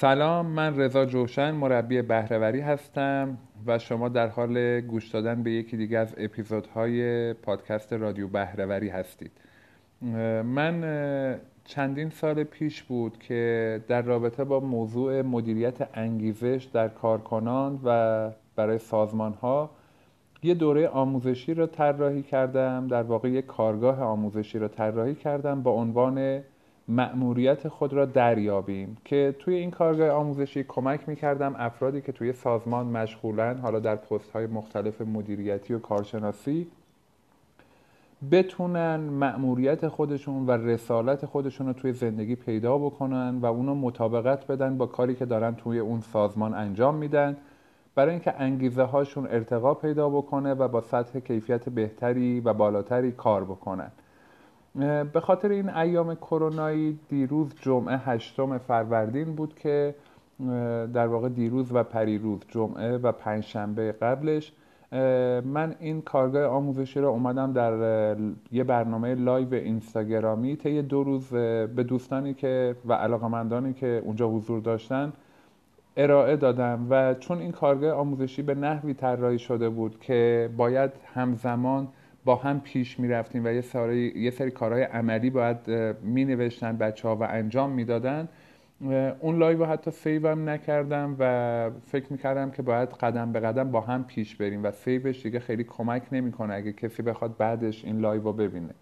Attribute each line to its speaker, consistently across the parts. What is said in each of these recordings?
Speaker 1: سلام من رضا جوشن مربی بهرهوری هستم و شما در حال گوش دادن به یکی دیگه از اپیزودهای پادکست رادیو بهرهوری هستید. من چندین سال پیش بود که در رابطه با موضوع مدیریت انگیزش در کارکنان و برای سازمان ها یه دوره آموزشی رو طراحی کردم در واقع یک کارگاه آموزشی رو طراحی کردم با عنوان مأموریت خود را دریابیم که توی این کارگاه آموزشی کمک می‌کردم افرادی که توی سازمان مشغولن حالا در پست های مختلف مدیریتی و کارشناسی بتونن مأموریت خودشون و رسالت خودشون رو توی زندگی پیدا بکنن و اونو مطابقت بدن با کاری که دارن توی اون سازمان انجام میدن. برای اینکه انگیزه هاشون ارتقا پیدا بکنه و با سطح کیفیت بهتری و بالاتری کار بکنن. به خاطر این ایام کرونایی دیروز جمعه هشتم فروردین بود که در واقع دیروز و پریروز جمعه و پنجشنبه قبلش من این کارگاه آموزشی رو اومدم در یه برنامه live اینستاگرامی طی دو روز به دوستانی که و علاقمندانی که اونجا حضور داشتن ارائه دادم و چون این کارگاه آموزشی به نحوی طراحی شده بود که باید همزمان با هم پیش می رفتیم و یه سری, یه سری کارهای عملی باید می نوشتن بچه ها و انجام می‌دادن. اون live حتی save م نکردم و فکر می‌کردم که باید قدم به قدم با هم پیش بریم و save ش دیگه خیلی کمک نمی‌کنه اگه کسی بخواد بعدش این live رو ببینه.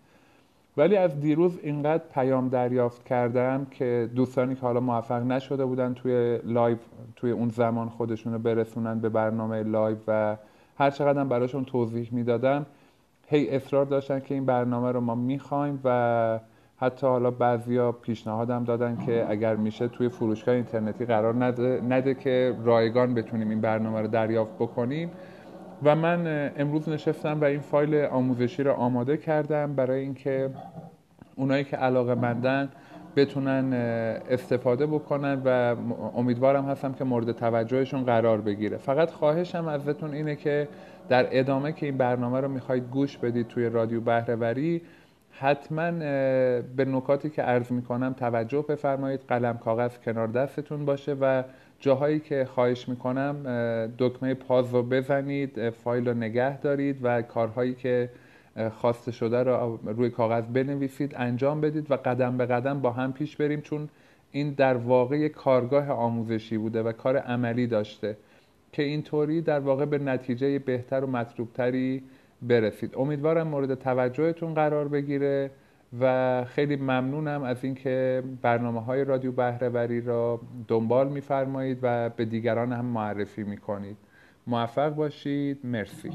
Speaker 1: ولی از دیروز اینقدر پیام دریافت کردم که دوستانی که حالا موفق نشده بودن توی live توی اون زمان خودشون رو برسونن به برنامه live و هر چقدر براشون توضیح می‌دادم هی اصرار داشتن که این برنامه رو ما می‌خوایم و حتی حالا بعضیا پیشنهادم دادن که اگر میشه توی فروشگاه اینترنتی قرار نده, نده که رایگان بتونیم این برنامه رو دریافت بکنیم. و من امروز نشستم و این فایل آموزشی رو آماده کردم برای اینکه اونایی که علاقه مندن بتونن استفاده بکنن و امیدوارم هستم که مورد توجهشون قرار بگیره. فقط خواهشم ازتون اینه که در ادامه که این برنامه رو می‌خواید گوش بدید توی رادیو بهرهوری حتما به نکاتی که عرض می‌کنم توجه بفرمایید. قلم کاغذ کنار دستتون باشه و جاهایی که خواهش می‌کنم دکمه پاز رو بزنید فایل رو نگه دارید و کارهایی که خواسته شده رو روی کاغذ بنویسید انجام بدید و قدم به قدم با هم پیش بریم چون این در واقع کارگاه آموزشی بوده و کار عملی داشته. که اینطوری در واقع به نتیجه بهتر و مطلوبتری برسید. امیدوارم مورد توجهتون قرار بگیره و خیلی ممنونم از اینکه برنامه های رادیو بهرهوری را دنبال میفرمایید و به دیگران هم معرفی می‌کنید. موفق باشید. مرسی.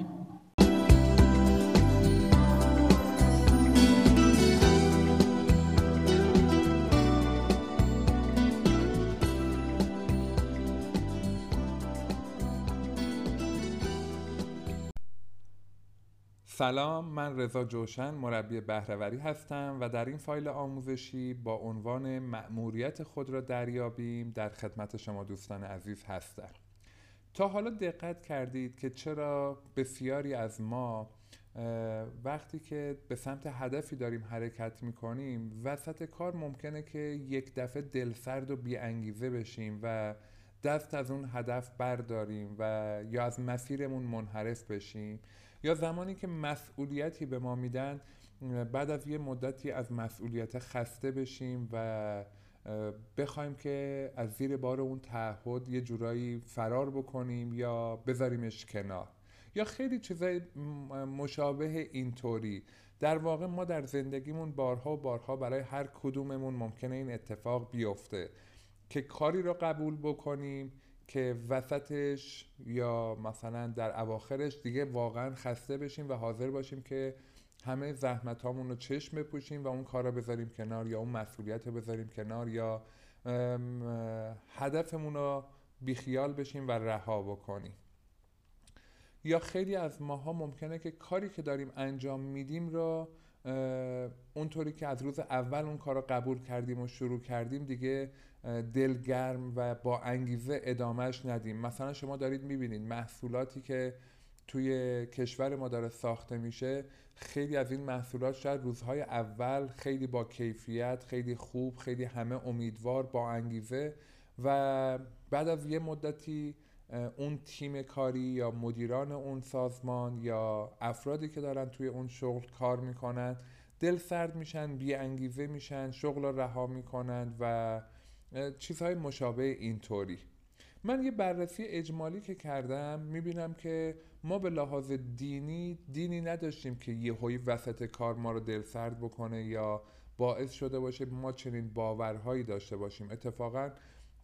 Speaker 1: سلام من رضا جوشن مربی بهرهوری هستم و در این فایل آموزشی با عنوان مأموریت خود را دریابیم در خدمت شما دوستان عزیز هستم. تا حالا دقت کردید که چرا بسیاری از ما وقتی که به سمت هدفی داریم حرکت می‌کنیم وسط کار ممکنه که یک دفعه دلسرد و بیانگیزه بشیم و دست از اون هدف برداریم و یا از مسیرمون منحرف بشیم. یا زمانی که مسئولیتی به ما میدن بعد از یه مدتی از مسئولیت خسته بشیم و بخوایم که از زیر بار اون تعهد یه جورایی فرار بکنیم یا بذاریمش کنار. یا خیلی چیزای مشابه اینطوری. در واقع ما در زندگیمون بارها و بارها برای هر کدوممون ممکنه این اتفاق بیفته که کاری رو قبول بکنیم که وسطش یا مثلا در اواخرش دیگه واقعا خسته بشیم و حاضر باشیم که همه زحمت هامون رو چشم بپوشیم و اون کار رو بذاریم کنار یا اون مسئولیت رو بذاریم کنار یا هدفمون رو بیخیال بشیم و رها بکنیم. یا خیلی از ماها ممکنه که کاری که داریم انجام میدیم رو اونطوری که از روز اول اون کار رو قبول کردیم و شروع کردیم دیگه دلگرم و با انگیزه ادامهش ندیم. مثلا شما دارید می‌بینید محصولاتی که توی کشور ما داره ساخته میشه خیلی از این محصولات شاید روزهای اول خیلی با کیفیت خیلی خوب خیلی همه امیدوار با انگیزه و بعد از یه مدتی اون تیم کاری یا مدیران اون سازمان یا افرادی که دارن توی اون شغل کار می‌کنن دل سرد میشن بی انگیزه میشن شغل رها می‌کنن و چیزهای مشابه اینطوری من یه بررسی اجمالی که کردم می‌بینم که ما به لحاظ دینی دینی نداشتیم که یه هایی وسط کار ما رو دلسرد بکنه یا باعث شده باشه ما چنین باورهایی داشته باشیم. اتفاقا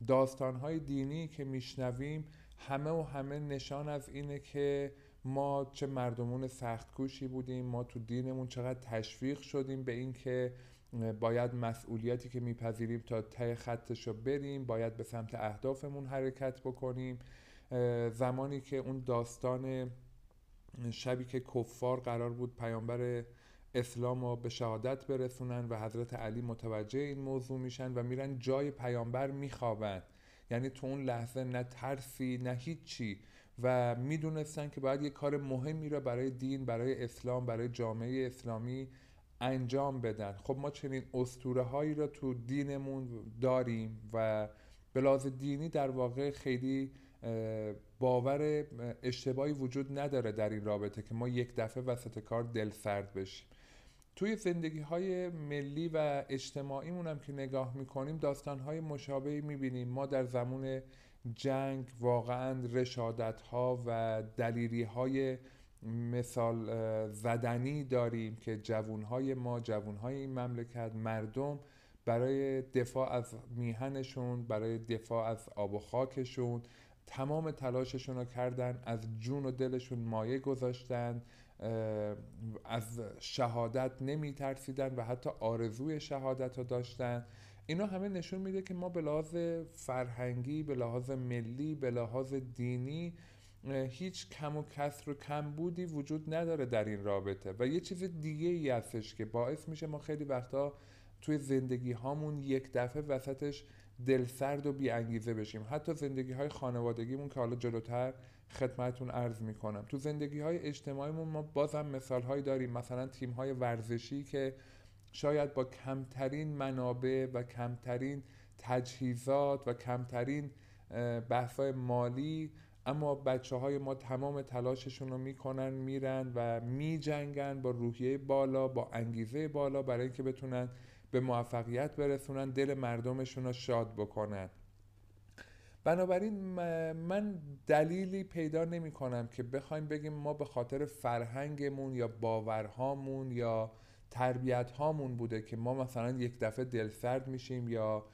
Speaker 1: داستانهای دینی که میشنویم همه و همه نشان از اینه که ما چه مردمون سخت کوشی بودیم ما تو دینمون چقدر تشویق شدیم به اینکه باید مسئولیتی که میپذیریم تا ته خطش رو بریم باید به سمت اهدافمون حرکت بکنیم. زمانی که اون داستان شبی که کفار قرار بود پیامبر اسلام رو به شهادت برسونن و حضرت علی متوجه این موضوع میشن و میرن جای پیامبر میخوابن. یعنی تو اون لحظه نه ترسی نه هیچی. و می‌دونستن که باید یه کار مهمی را برای دین برای اسلام برای جامعه اسلامی انجام بدن. خب ما چنین اسطوره هایی را تو دینمون داریم و به دینی در واقع خیلی باور اشتباهی وجود نداره در این رابطه که ما یک دفعه وسط کار دل سرد بشیم. توی زندگی های ملی و اجتماعیمون هم که نگاه می‌کنیم داستان های مشابهی می‌بینیم. ما در زمان جنگ واقعا رشادت ها و دلیری های مثال زدنی داریم که جوانهای ما جوانهای این مملکت مردم برای دفاع از میهنشون برای دفاع از آب و خاکشون تمام تلاششون رو کردن از جون و دلشون مایه گذاشتن از شهادت نمی ترسیدن و حتی آرزوی شهادت رو داشتن. اینا همه نشون میده که ما به لحاظ فرهنگی به لحاظ ملی به لحاظ دینی هیچ کم و کسر و کم بودی وجود نداره در این رابطه. و یه چیز دیگه ای هستش که باعث میشه ما خیلی وقتا توی زندگی هامون یک دفعه وسطش دلسرد و بی انگیزه بشیم. حتی زندگی های خانوادگیمون که حالا جلوتر خدمتون عرض می‌کنم. تو زندگی های اجتماعیمون ما بازم مثال هایی داریم. مثلا تیم های ورزشی که شاید با کمترین منابع و کمترین تجهیزات و کمترین بحث مالی اما بچه های ما تمام تلاششون رو می‌کنن میرن و میجنگن با روحیه بالا با انگیزه بالا برای اینکه بتونن به موفقیت برسونن دل مردمشون رو شاد بکنن. بنابراین من دلیلی پیدا نمی کنم که بخوایم بگیم ما به خاطر فرهنگمون یا باورهامون یا تربیت هامون بوده که ما مثلا یک دفعه دلسرد میشیم یا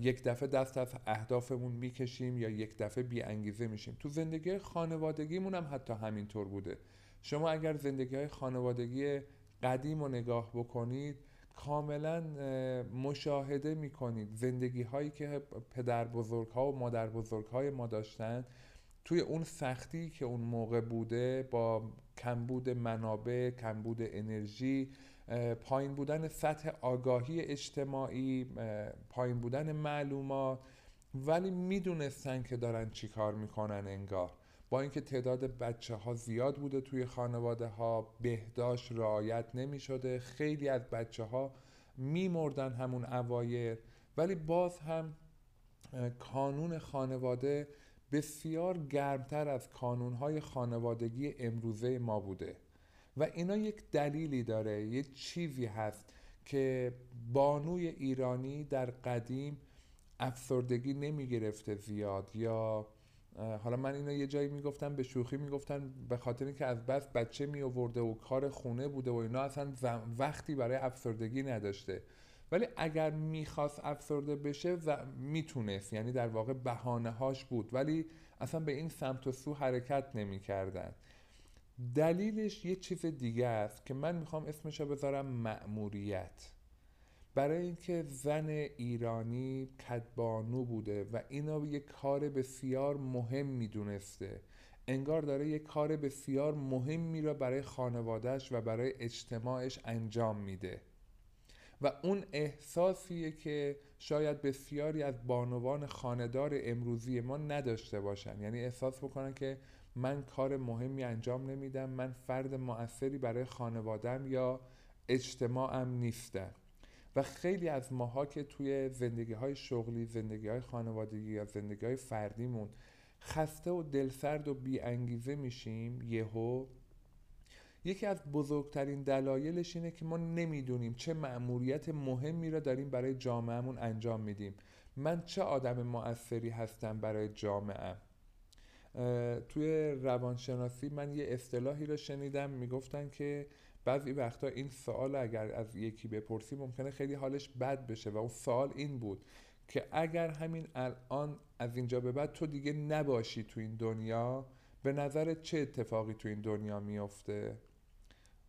Speaker 1: یک دفعه دست از اهدافمون می‌کشیم یا یک دفعه بی انگیزه میشیم. تو زندگی خانوادگیمون هم حتی همینطور بوده. شما اگر زندگی های خانوادگی قدیم رو نگاه بکنید کاملا مشاهده می‌کنید زندگی هایی که پدر بزرگ ها و مادر بزرگ های ما داشتن. توی اون سختی که اون موقع بوده با کمبود منابع کمبود انرژی پایین بودن سطح آگاهی اجتماعی پایین بودن معلومات. ولی می‌دونستن که دارن چی کار می‌کنن انگار. با اینکه تعداد بچه ها زیاد بوده توی خانواده ها بهداشت رعایت نمی شده خیلی از بچه ها می مردن همون اوایر ولی باز هم کانون خانواده بسیار گرمتر از کانونهای خانوادگی امروزه ما بوده. و اینا یک دلیلی داره یه چیزی هست که بانوی ایرانی در قدیم افسردگی نمی گرفته زیاد یا حالا من اینا یه جایی می‌گفتم به شوخی می‌گفتن به خاطر اینکه از بس بچه می و کار خونه بوده و اینا اصلا وقتی برای افسردگی نداشته. ولی اگر می‌خواست افسرده بشه و می‌تونست. یعنی در واقع بهانه هاش بود. ولی اصلا به این سمت و سو حرکت نمی‌کردن. دلیلش یه چیز دیگه است که من می‌خوام اسمش رو بذارم مأموریت. برای اینکه زن ایرانی کدبانو بوده و اینا یه کار بسیار مهم می‌دونسته. انگار داره یه کار بسیار مهمی را برای خانوادهش و برای اجتماعش انجام میده. و اون احساسیه که شاید بسیاری از بانوان خاندار امروزی ما نداشته باشن. یعنی احساس بکنن که من کار مهمی انجام نمیدم من فرد موثری برای خانوادم یا اجتماعم نیستم و خیلی از ماها که توی زندگی های شغلی زندگی های خانوادگی یا زندگی های فردیمون خسته و دلسرد و بیانگیزه میشیم یهو یکی از بزرگترین دلایلش اینه که ما نمی‌دونیم چه مأموریت مهمی را داریم برای جامعهمون انجام میدیم. من چه آدم مؤثری هستم برای جامعه؟ توی روانشناسی من یه اصطلاحی رو شنیدم می‌گفتن که بعضی وقتا این سوال اگر از یکی بپرسی ممکنه خیلی حالش بد بشه و اون سوال این بود که اگر همین الان از اینجا به بعد تو دیگه نباشی تو این دنیا به نظر چه اتفاقی تو این دنیا میافته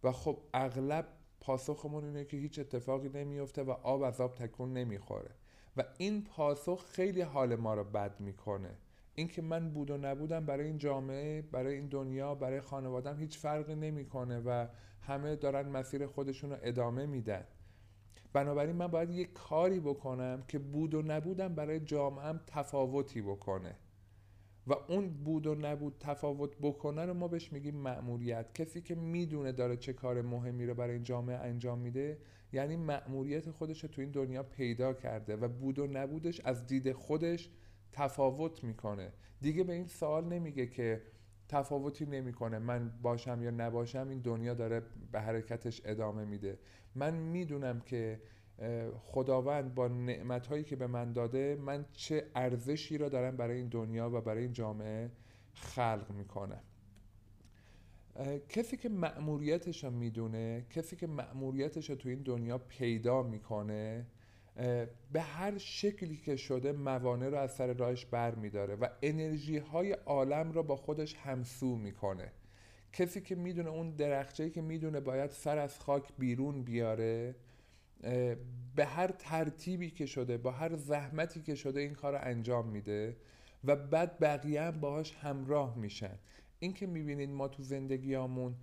Speaker 1: و خب اغلب پاسخمون اینه که هیچ اتفاقی نمیفته و آب از آب تکون نمی‌خوره. و این پاسخ خیلی حال ما رو بد می‌کنه. اینکه من بود و نبودم برای این جامعه برای این دنیا برای خانوادم هیچ فرقی نمی‌کنه و همه دارن مسیر خودشون رو ادامه میدن. بنابراین من باید یه کاری بکنم که بود و نبودم برای جامعهم تفاوتی بکنه. و اون بود و نبود تفاوت بکنه رو ما بهش میگیم مأموریت. کسی که می‌دونه داره چه کار مهمی رو برای این جامعه انجام میده یعنی مأموریت خودش رو تو این دنیا پیدا کرده و بود و نبودش از دید خودش تفاوت می‌کنه. دیگه به این سوال نمیگه که تفاوتی نمی‌کنه. من باشم یا نباشم این دنیا داره به حرکتش ادامه میده. من می‌دونم که خداوند با نعمت هایی که به من داده من چه ارزشی را دارم برای این دنیا و برای این جامعه خلق می‌کنه. کسی که مأموریتش رو می‌دونه کسی که مأموریتش رو تو این دنیا پیدا می‌کنه به هر شکلی که شده موانع رو از سر راهش بر میداره و انرژی های عالم رو با خودش همسو می‌کنه. کسی که می‌دونه اون درخچه‌ای که می‌دونه باید سر از خاک بیرون بیاره به هر ترتیبی که شده با هر زحمتی که شده این کار رو انجام میده و بعد بقیه هم باهاش همراه میشن. این که می‌بینید ما تو زندگیامون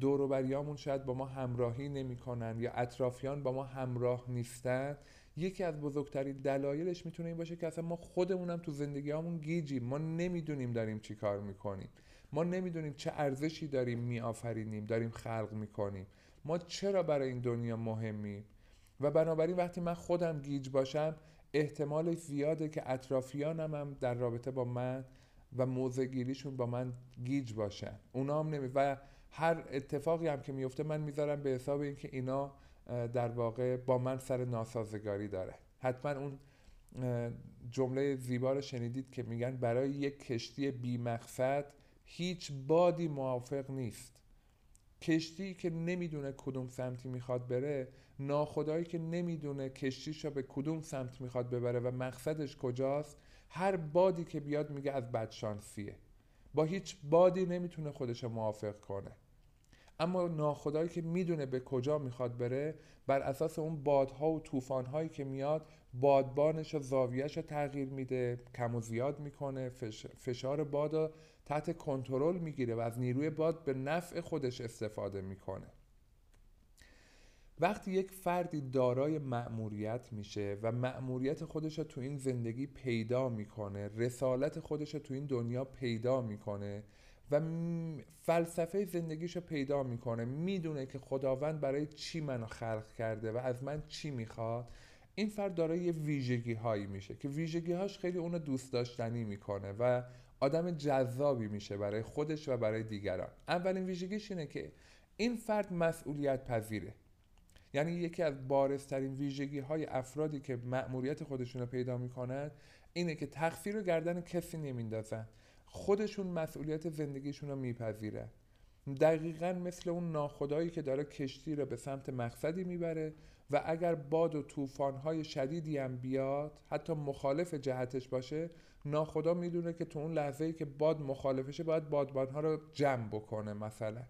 Speaker 1: دوروبریامون شاید با ما همراهی نمی‌کنن یا اطرافیان با ما همراه نیستن. یکی از بزرگترین دلایلش می‌تونه این باشه که اصلا ما خودمونم تو زندگیامون گیجیم. ما نمی‌دونیم داریم چی کار می‌کنیم. ما نمی‌دونیم چه ارزشی داریم میآفرینیم داریم خلق می‌کنیم. ما چرا برای این دنیا مهمیم؟ و بنابراین وقتی من خودم گیج باشم احتمال زیاده که اطرافیانم هم در رابطه با من و موضع گیریشون با من گیج باشن. اونا هم نمی و هر اتفاقی هم که میفته من می‌ذارم به حساب اینکه اینا در واقع با من سر ناسازگاری داره. حتما اون جمله زیبا رو شنیدید که میگن برای یک کشتی بی مقصد هیچ بادی موافق نیست. کشتی که نمی‌دونه کدوم سمتی می‌خواد بره ناخدایی که نمی‌دونه کشتیش به کدوم سمت می‌خواد ببره و مقصدش کجاست هر بادی که بیاد میگه از بدشانسیه. با هیچ بادی نمی‌تونه خودش موافق کنه. اما ناخدایی که می‌دونه به کجا می‌خواد بره بر اساس اون بادها و طوفانهایی که میاد بادبانش و زاویهش رو تغییر میده کم و زیاد می‌کنه فشار باد رو تحت کنترل می‌گیره و از نیروی باد به نفع خودش استفاده می‌کنه. وقتی یک فردی دارای مأموریت میشه و مأموریت خودش رو تو این زندگی پیدا می‌کنه رسالت خودش رو تو این دنیا پیدا می‌کنه و فلسفه زندگیش رو پیدا می‌کنه می‌دونه که خداوند برای چی منو خلق کرده و از من چی می‌خواد این فرد دارای یه ویژگی هایی میشه که ویژگی هاش خیلی اونو دوست داشتنی می‌کنه و آدم جذابی میشه برای خودش و برای دیگران. اولین ویژگیش اینه که این فرد مسئولیت پذیره یعنی یکی از بارزترین ویژگی های افرادی که مأموریت خودشون رو پیدا می‌کنن اینه که تقصیر رو گردن کسی نمیندازن. خودشون مسئولیت زندگیشون رو میپذیرن. دقیقا مثل اون ناخدایی که داره کشتی رو به سمت مقصدی می‌بره و اگر باد و طوفانهای شدیدی هم بیاد حتی مخالف جهتش باشه ناخدا می‌دونه که تو اون لحظه ای که باد مخالفشه باید بادبانها رو جمع بکنه مثلا.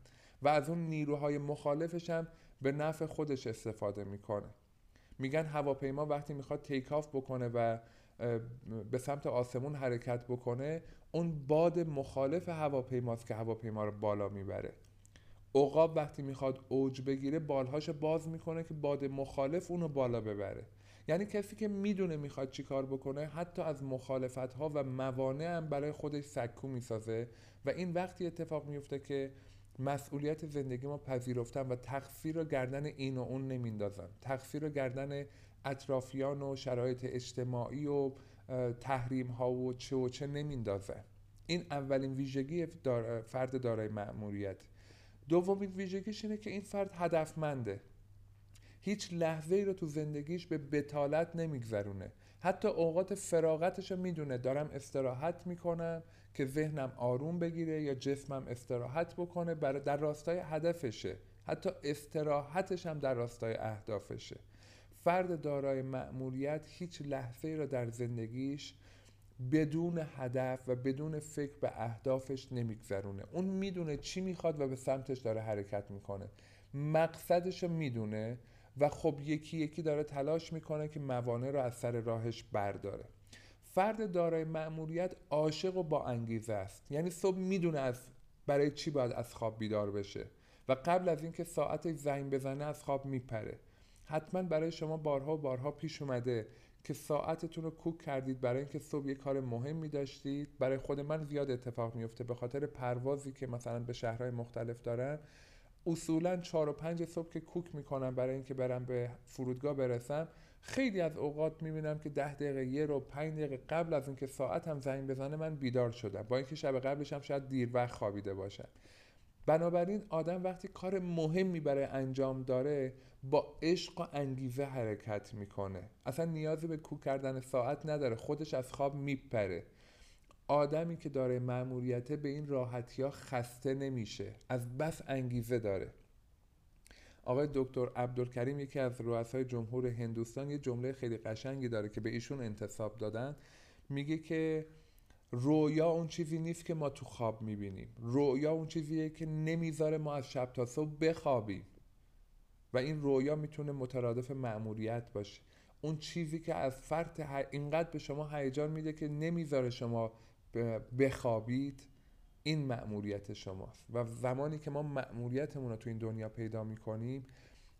Speaker 1: و از اون نیروهای مخالفش هم به نفع خودش استفاده می‌کنه. میگن هواپیما وقتی می‌خواد تیک آف بکنه و به سمت آسمون حرکت بکنه اون باد مخالف هواپیماست که هواپیما رو بالا می‌بره. عقاب وقتی می‌خواد اوج بگیره بالهاش باز می‌کنه که باد مخالف اونو بالا ببره. یعنی کسی که می‌دونه می‌خواد چی کار بکنه حتی از مخالفت ها و موانع هم برای خودش سکو می‌سازه و این وقتی اتفاق میفته که مسئولیت زندگی ما پذیرفتم و تقصیر رو گردن این و اون نمیندازم تقصیر رو گردن اطرافیان و شرایط اجتماعی و تحریم ها و چه و چه نمیندازم این اولین ویژگی فرد دارای مأموریت. دومین ویژگیش اینه که این فرد هدفمنده. هیچ لحظه ای رو تو زندگیش به بتالت نمیگذرونه. حتی اوقات فراغتش رو می‌دونه. دارم استراحت می‌کنم. که ذهنم آروم بگیره یا جسمم استراحت بکنه برای در راستای هدفشه. حتی استراحتش هم در راستای اهدافشه. فرد دارای مأموریت هیچ لحظه رو در زندگیش بدون هدف و بدون فکر به اهدافش نمیگذرونه. اون می‌دونه چی می‌خواد و به سمتش داره حرکت می‌کنه. مقصدش رو می‌دونه و خب یکی یکی داره تلاش می‌کنه که موانع رو از سر راهش برداره. فرد دارای مأموریت عاشق و با انگیزه است. یعنی صبح می‌دونه از برای چی باید از خواب بیدار بشه و قبل از اینکه ساعت زنگ بزنه از خواب میپره. حتما برای شما بارها و بارها پیش اومده که ساعتتون رو کوک کردید برای اینکه صبح یه کار مهمی داشتید. برای خود من زیاد اتفاق میفته به خاطر پروازی که مثلا به شهرهای مختلف دارم اصولا چهار و پنج صبح که کوک می‌کنم برای اینکه برم به فرودگاه برسم خیلی از اوقات می‌بینم که ده دقیقه یه رو پنج دقیقه قبل از اینکه ساعتم زنگ بزنه من بیدار شدم. با اینکه شب قبلش هم شاید دیر وقت خوابیده باشم. بنابراین آدم وقتی کار مهمی برای انجام داره با عشق و انگیزه حرکت می‌کنه. اصلا نیازی به کوک کردن ساعت نداره. خودش از خواب میپره. آدمی که داره مأموریته به این راحتی ها خسته نمیشه. از بس انگیزه داره. آقای دکتر عبدالکریم یکی از رؤسای جمهور هندوستان یه جمله خیلی قشنگی داره که به ایشون انتصاب دادن. میگه که رویا اون چیزی نیست که ما تو خواب می‌بینیم. رویا اون چیزیه که نمی‌ذاره ما از شب تا صبح بخوابیم. و این رویا می‌تونه مترادف مأموریت باشه. اون چیزی که از فرد اینقدر به شما هیجان میده که نمی‌ذاره شما بخوابید این مأموریت شماست. و زمانی که ما مأموریتمون رو تو این دنیا پیدا می‌کنیم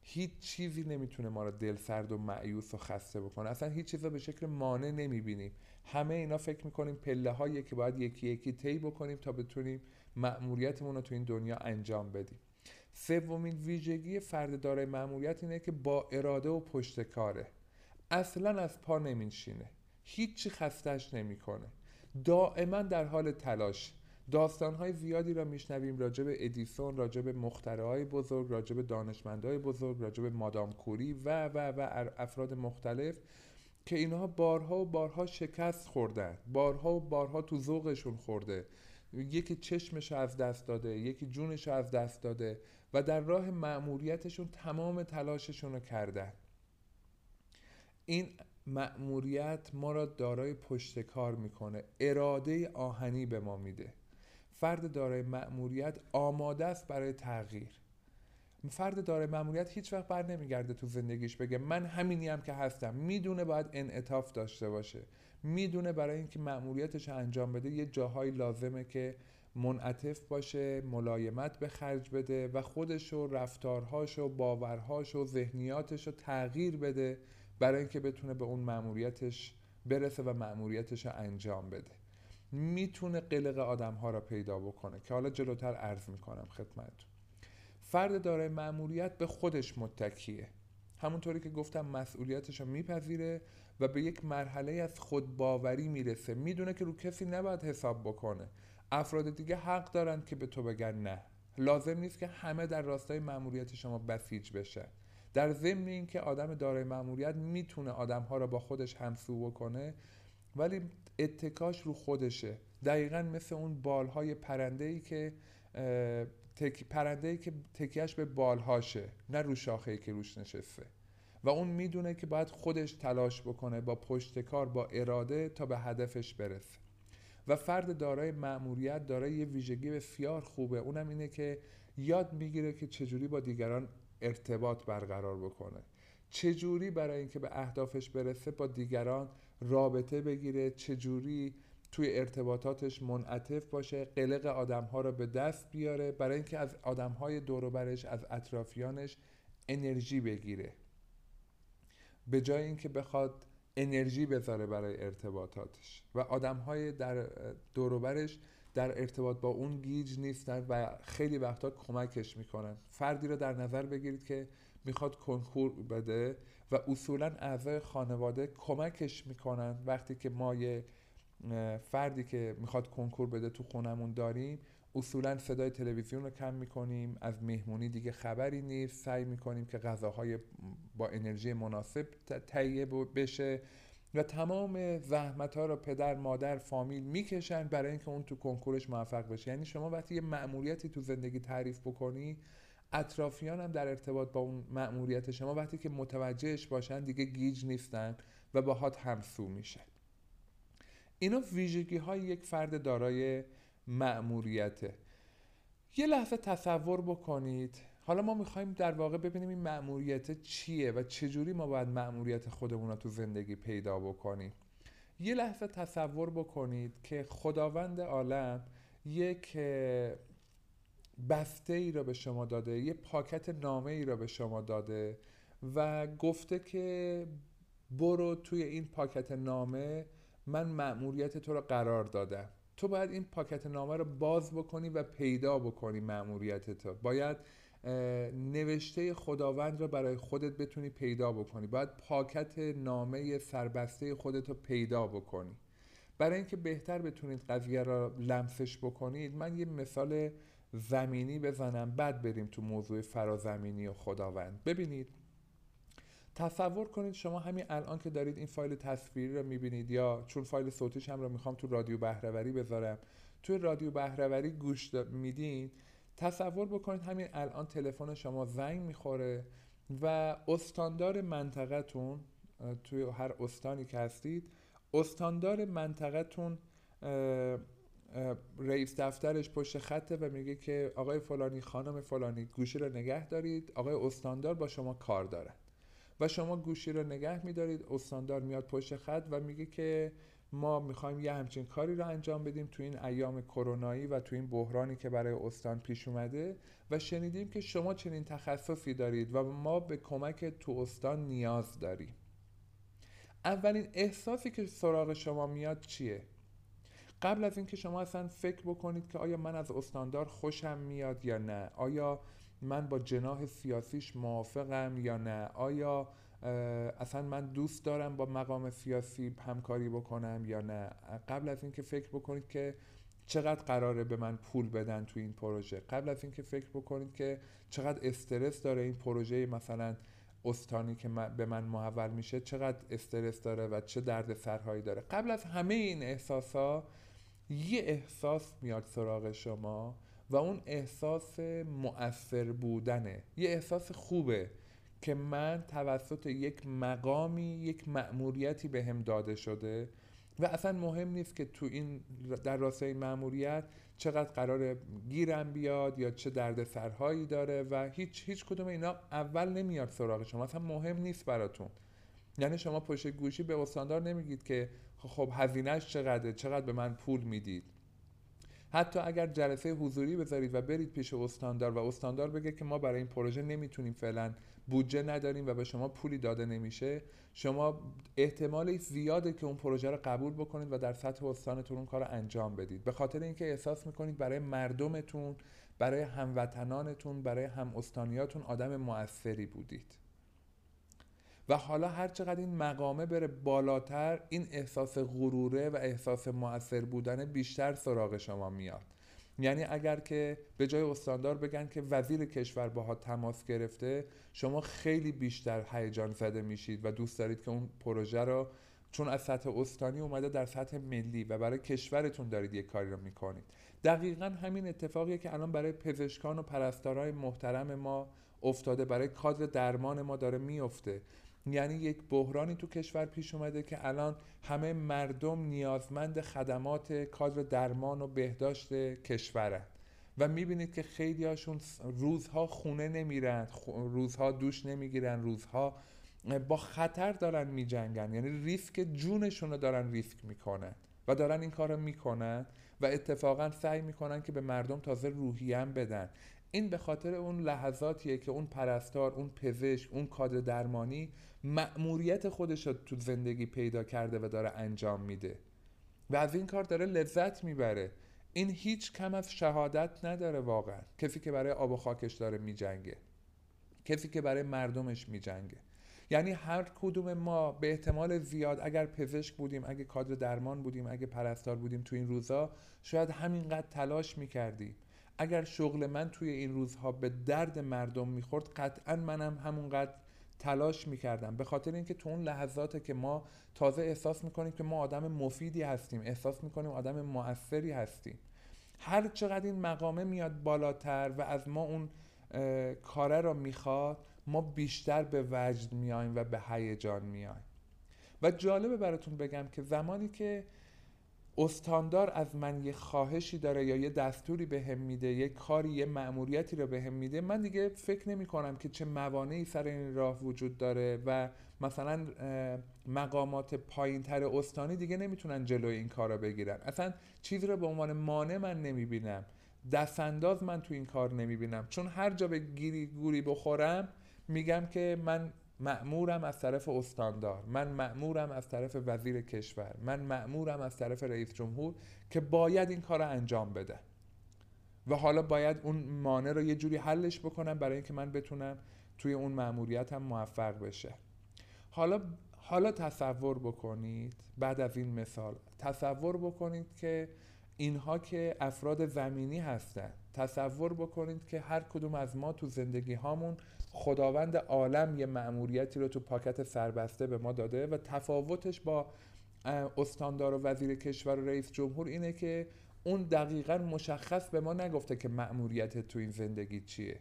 Speaker 1: هیچ چیزی نمی‌تونه ما رو دل سرد و معیوس و خسته بکنه. اصلا هیچ چیزا به شکل مانع نمی‌بینیم. همه اینا فکر می‌کنیم پله هایی که باید یکی یکی طی بکنیم تا بتونیم مأموریتمون رو تو این دنیا انجام بدیم. سومین ویژگی فرد دارای مأموریت اینه که با اراده و پشت کاره. اصلا از پا نمیشینه هیچی خستش نمی‌کنه. دائما در حال تلاش. های زیادی را میشنویم. راجع به ادیسون راجع به های بزرگ راجع به های بزرگ راجع به مادام کوری و و و افراد مختلف که اینها بارها و بارها شکست خوردن. بارها و بارها تو ذوقشون خورده. یکی چشمش از دست داده یکی جونش از دست داده و در راه مأموریتشون تمام تلاششون رو کردن. این مأموریت ما را دارای پشتکار می‌کنه. اراده آهنی به ما میده. فرد دارای مأموریت آماده است برای تغییر. فرد دارای مأموریت هیچ وقت بر نمیگرده تو زندگیش بگه من همینی هم که هستم. می‌دونه باید انعطاف داشته باشه. می‌دونه برای اینکه مأموریتش انجام بده یه جاهایی لازمه که منعطف باشه ملایمت به خرج بده و خودش و رفتارهاش و باورهاش و ذهنیاتش رو تغییر بده برای اینکه بتونه به اون مأموریتش برسه و مأموریتش رو انجام بده. می‌تونه قلق آدم ها را پیدا بکنه که حالا جلوتر عرض می‌کنم خدمتتون. فرد دارای مأموریت به خودش متکیه. همونطوری که گفتم مسئولیتش رو میپذیره و به یک مرحله از خودباوری می‌رسه. می‌دونه که رو کسی نباید حساب بکنه. افراد دیگه حق دارن که به تو بگن نه. لازم نیست که همه در راستای مأموریت شما بسیج بشه در ضمن اینکه آدم دارای مأموریت می‌تونه آدمها را با خودش همسو بکنه ولی اتکاش رو خودشه. دقیقا مثل اون بالهای پرنده ای که تک... پرنده ای که تکیش به بالهاشه نه رو شاخه ای که روش نشسته. و اون می‌دونه که باید خودش تلاش بکنه با پشتکار با اراده تا به هدفش برسه. و فرد دارای مأموریت دارای یه ویژگی بسیار خوبه. اونم اینه که یاد می‌گیره که چجوری با دیگران ارتباط برقرار بکنه. چجوری برای اینکه به اهدافش برسه با دیگران رابطه بگیره چجوری توی ارتباطاتش منعطف باشه قلق آدم ها رو به دست بیاره برای اینکه از آدم های دوروبرش از اطرافیانش انرژی بگیره. به جای اینکه بخواد انرژی بذاره برای ارتباطاتش و آدم های در دوروبرش در ارتباط با اون گیج نیستن و خیلی وقتا کمکش می‌کنن. فردی رو در نظر بگیرید که می‌خواد کنکور بده و اصولا اعضای خانواده کمکش می‌کنن. وقتی که ما یه فردی که می‌خواد کنکور بده تو خونمون داریم اصولا صدای تلویزیون رو کم می‌کنیم. از مهمونی دیگه خبری نیست. سعی می‌کنیم که غذاهای با انرژی مناسب تهیه بشه و تمام زحمت ها رو پدر مادر فامیل می‌کشن برای اینکه اون تو کنکورش موفق بشه. یعنی شما وقتی یه مأموریتی تو زندگی تعریف بکنی اطرافیان هم در ارتباط با اون مأموریت شما وقتی که متوجهش باشن دیگه گیج نیستن و باهات همسو میشن اینا ویژگی های یک فرد دارای مأموریته. یه لحظه تصور بکنید. حالا ما می‌خوایم در واقع ببینیم این مأموریت چیه و چجوری ما باید مأموریت خودمون رو تو زندگی پیدا بکنیم. یه لحظه تصور بکنید که خداوند عالم یک بسته ای را به شما داده یه پاکت نامه ای را به شما داده و گفته که برو توی این پاکت نامه من مأموریت تو رو قرار دادم. تو باید این پاکت نامه رو باز بکنی و پیدا بکنی مأموریت تو. باید نوشته خداوند رو برای خودت بتونی پیدا بکنی. باید پاکت نامه سربسته خودت رو پیدا بکنی. برای اینکه بهتر بتونید قضیه را لمسش بکنید من یه مثال زمینی بزنم. بعد بریم تو موضوع فرازمینی و خداوند. ببینید تصور کنید شما همین الان که دارید این فایل تصویری رو می‌بینید یا چون فایل صوتیش هم رو می‌خوام تو رادیو بهرهوری بذارم توی رادیو بهرهوری گوش میدین. تصور بکنید همین الان تلفن شما زنگ می‌خوره و استاندار منطقهتون توی هر استانی که هستید استاندار منطقهتون رئیس دفترش پشت خطه و میگه که آقای فلانی خانم فلانی گوشی رو نگه دارید. آقای استاندار با شما کار دارن. و شما گوشی رو نگه میدارید. استاندار میاد پشت خط و میگه که ما می‌خوایم یه همچین کاری رو انجام بدیم تو این ایام کرونایی و تو این بحرانی که برای استان پیش اومده. و شنیدیم که شما چنین تخصصی دارید و ما به کمک تو استان نیاز داریم. اولین احساسی که سراغ شما میاد چیه؟ قبل از اینکه شما اصلا فکر بکنید که آیا من از استاندار خوشم میاد یا نه آیا من با جناح سیاسیش موافقم یا نه آیا اصلا من دوست دارم با مقام سیاسی همکاری بکنم یا نه. قبل از اینکه فکر بکنید که چقدر قراره به من پول بدن تو این پروژه. قبل از اینکه فکر بکنید که چقدر استرس داره این پروژه مثلا استانی که به من محول میشه چقدر استرس داره و چه درد سرهایی داره. قبل از همه این احساس ها یه احساس میاد سراغ شما و اون احساس مؤثر بودنه. یه احساس خوبه که من توسط یک مقامی یک مأموریتی به هم داده شده و اصلا مهم نیست که تو این در راستای مأموریت چقدر قرار گیرم بیاد یا چه درد سرهایی داره و هیچ هیچ کدوم اینا اول نمیاد سراغ شما. اصلا مهم نیست براتون. یعنی شما پشت گوشی به استاندار نمیگید که خب هزینهش چقدره چقدر به من پول می‌دید. حتی اگر جلسه حضوری بذارید و برید پیش استاندار و استاندار بگه که ما برای این پروژه نمی‌تونیم فعلا بودجه نداریم و به شما پولی داده نمیشه شما احتمال زیاده که اون پروژه رو قبول بکنید و در سطح استانتون اون کار رو انجام بدید. به خاطر اینکه احساس می‌کنید برای مردمتون برای هموطنانتون برای هم استانیاتون آدم موثری بودید. و حالا هر چقدر این مقامه بره بالاتر این احساس غروره و احساس موثر بودن بیشتر سراغ شما میاد. یعنی اگر که به جای استاندار بگن که وزیر کشور باها تماس گرفته شما خیلی بیشتر هیجان زده میشید و دوست دارید که اون پروژه رو چون از سطح استانی اومده در سطح ملی و برای کشورتون دارید یک کاری رو می‌کنید. دقیقا همین اتفاقیه که الان برای پزشکان و پرستارای محترم ما افتاده برای کادر درمان ما داره میفته یعنی یک بحرانی تو کشور پیش اومده که الان همه مردم نیازمند خدمات کادر درمان و بهداشت کشورن. و می‌بینید که خیلی هاشون روزها خونه نمیرن روزها دوش نمی‌گیرن روزها با خطر دارن میجنگن. یعنی ریسک جونشون رو دارن ریسک می‌کنن و دارن این کار رو می‌کنن و اتفاقا سعی می‌کنن که به مردم تازه روحیم بدن. این به خاطر اون لحظاتیه که اون پرستار اون پزشک اون کادر درمانی مأموریت خودش رو تو زندگی پیدا کرده و داره انجام میده. و از این کار داره لذت می‌بره. این هیچ کم از شهادت نداره واقعا. کسی که برای آب و خاکش داره میجنگه. کسی که برای مردمش میجنگه. یعنی هر کدوم ما به احتمال زیاد اگر پزشک بودیم اگه کادر درمان بودیم اگه پرستار بودیم تو این روزا شاید همینقدر تلاش می‌کردیم. اگر شغل من توی این روزها به درد مردم می‌خورد قطعا منم همونقدر تلاش می‌کردم. به خاطر اینکه تو اون لحظات که ما تازه احساس می‌کنیم که ما آدم مفیدی هستیم احساس می‌کنیم آدم موثری هستیم. هر چقدر این مقامه میاد بالاتر و از ما اون کاره رو می‌خواد ما بیشتر به وجد میایم و به هیجان میایم و جالبه براتون بگم که زمانی که استاندار از من یه خواهشی داره یا یه دستوری به هم میده یه کاری یه مأموریتی رو به هم میده من دیگه فکر نمی کنم که چه موانعی سر این راه وجود داره و مثلا مقامات پایین تر استانی دیگه نمی‌تونن جلوی این کار رو بگیرن. اصلا چیزی رو به عنوان مانع من نمی‌بینم. دستانداز من تو این کار نمی‌بینم. چون هر جا به گیری گوری بخورم میگم که من مأمورم از طرف استاندار. من مأمورم از طرف وزیر کشور. من مأمورم از طرف رئیس جمهور که باید این کار رو انجام بده. و حالا باید اون مانع رو یه جوری حلش بکنم برای اینکه من بتونم توی اون مأموریتم موفق بشه. حالا حالا تصور بکنید بعد از این مثال تصور بکنید که اینها که افراد زمینی هستند. تصور بکنید که هر کدوم از ما تو زندگی هامون خداوند عالم یه مأموریتی رو تو پاکت سربسته به ما داده و تفاوتش با استاندار و وزیر کشور و رئیس جمهور اینه که اون دقیقا مشخص به ما نگفته که مأموریت تو این زندگی چیه.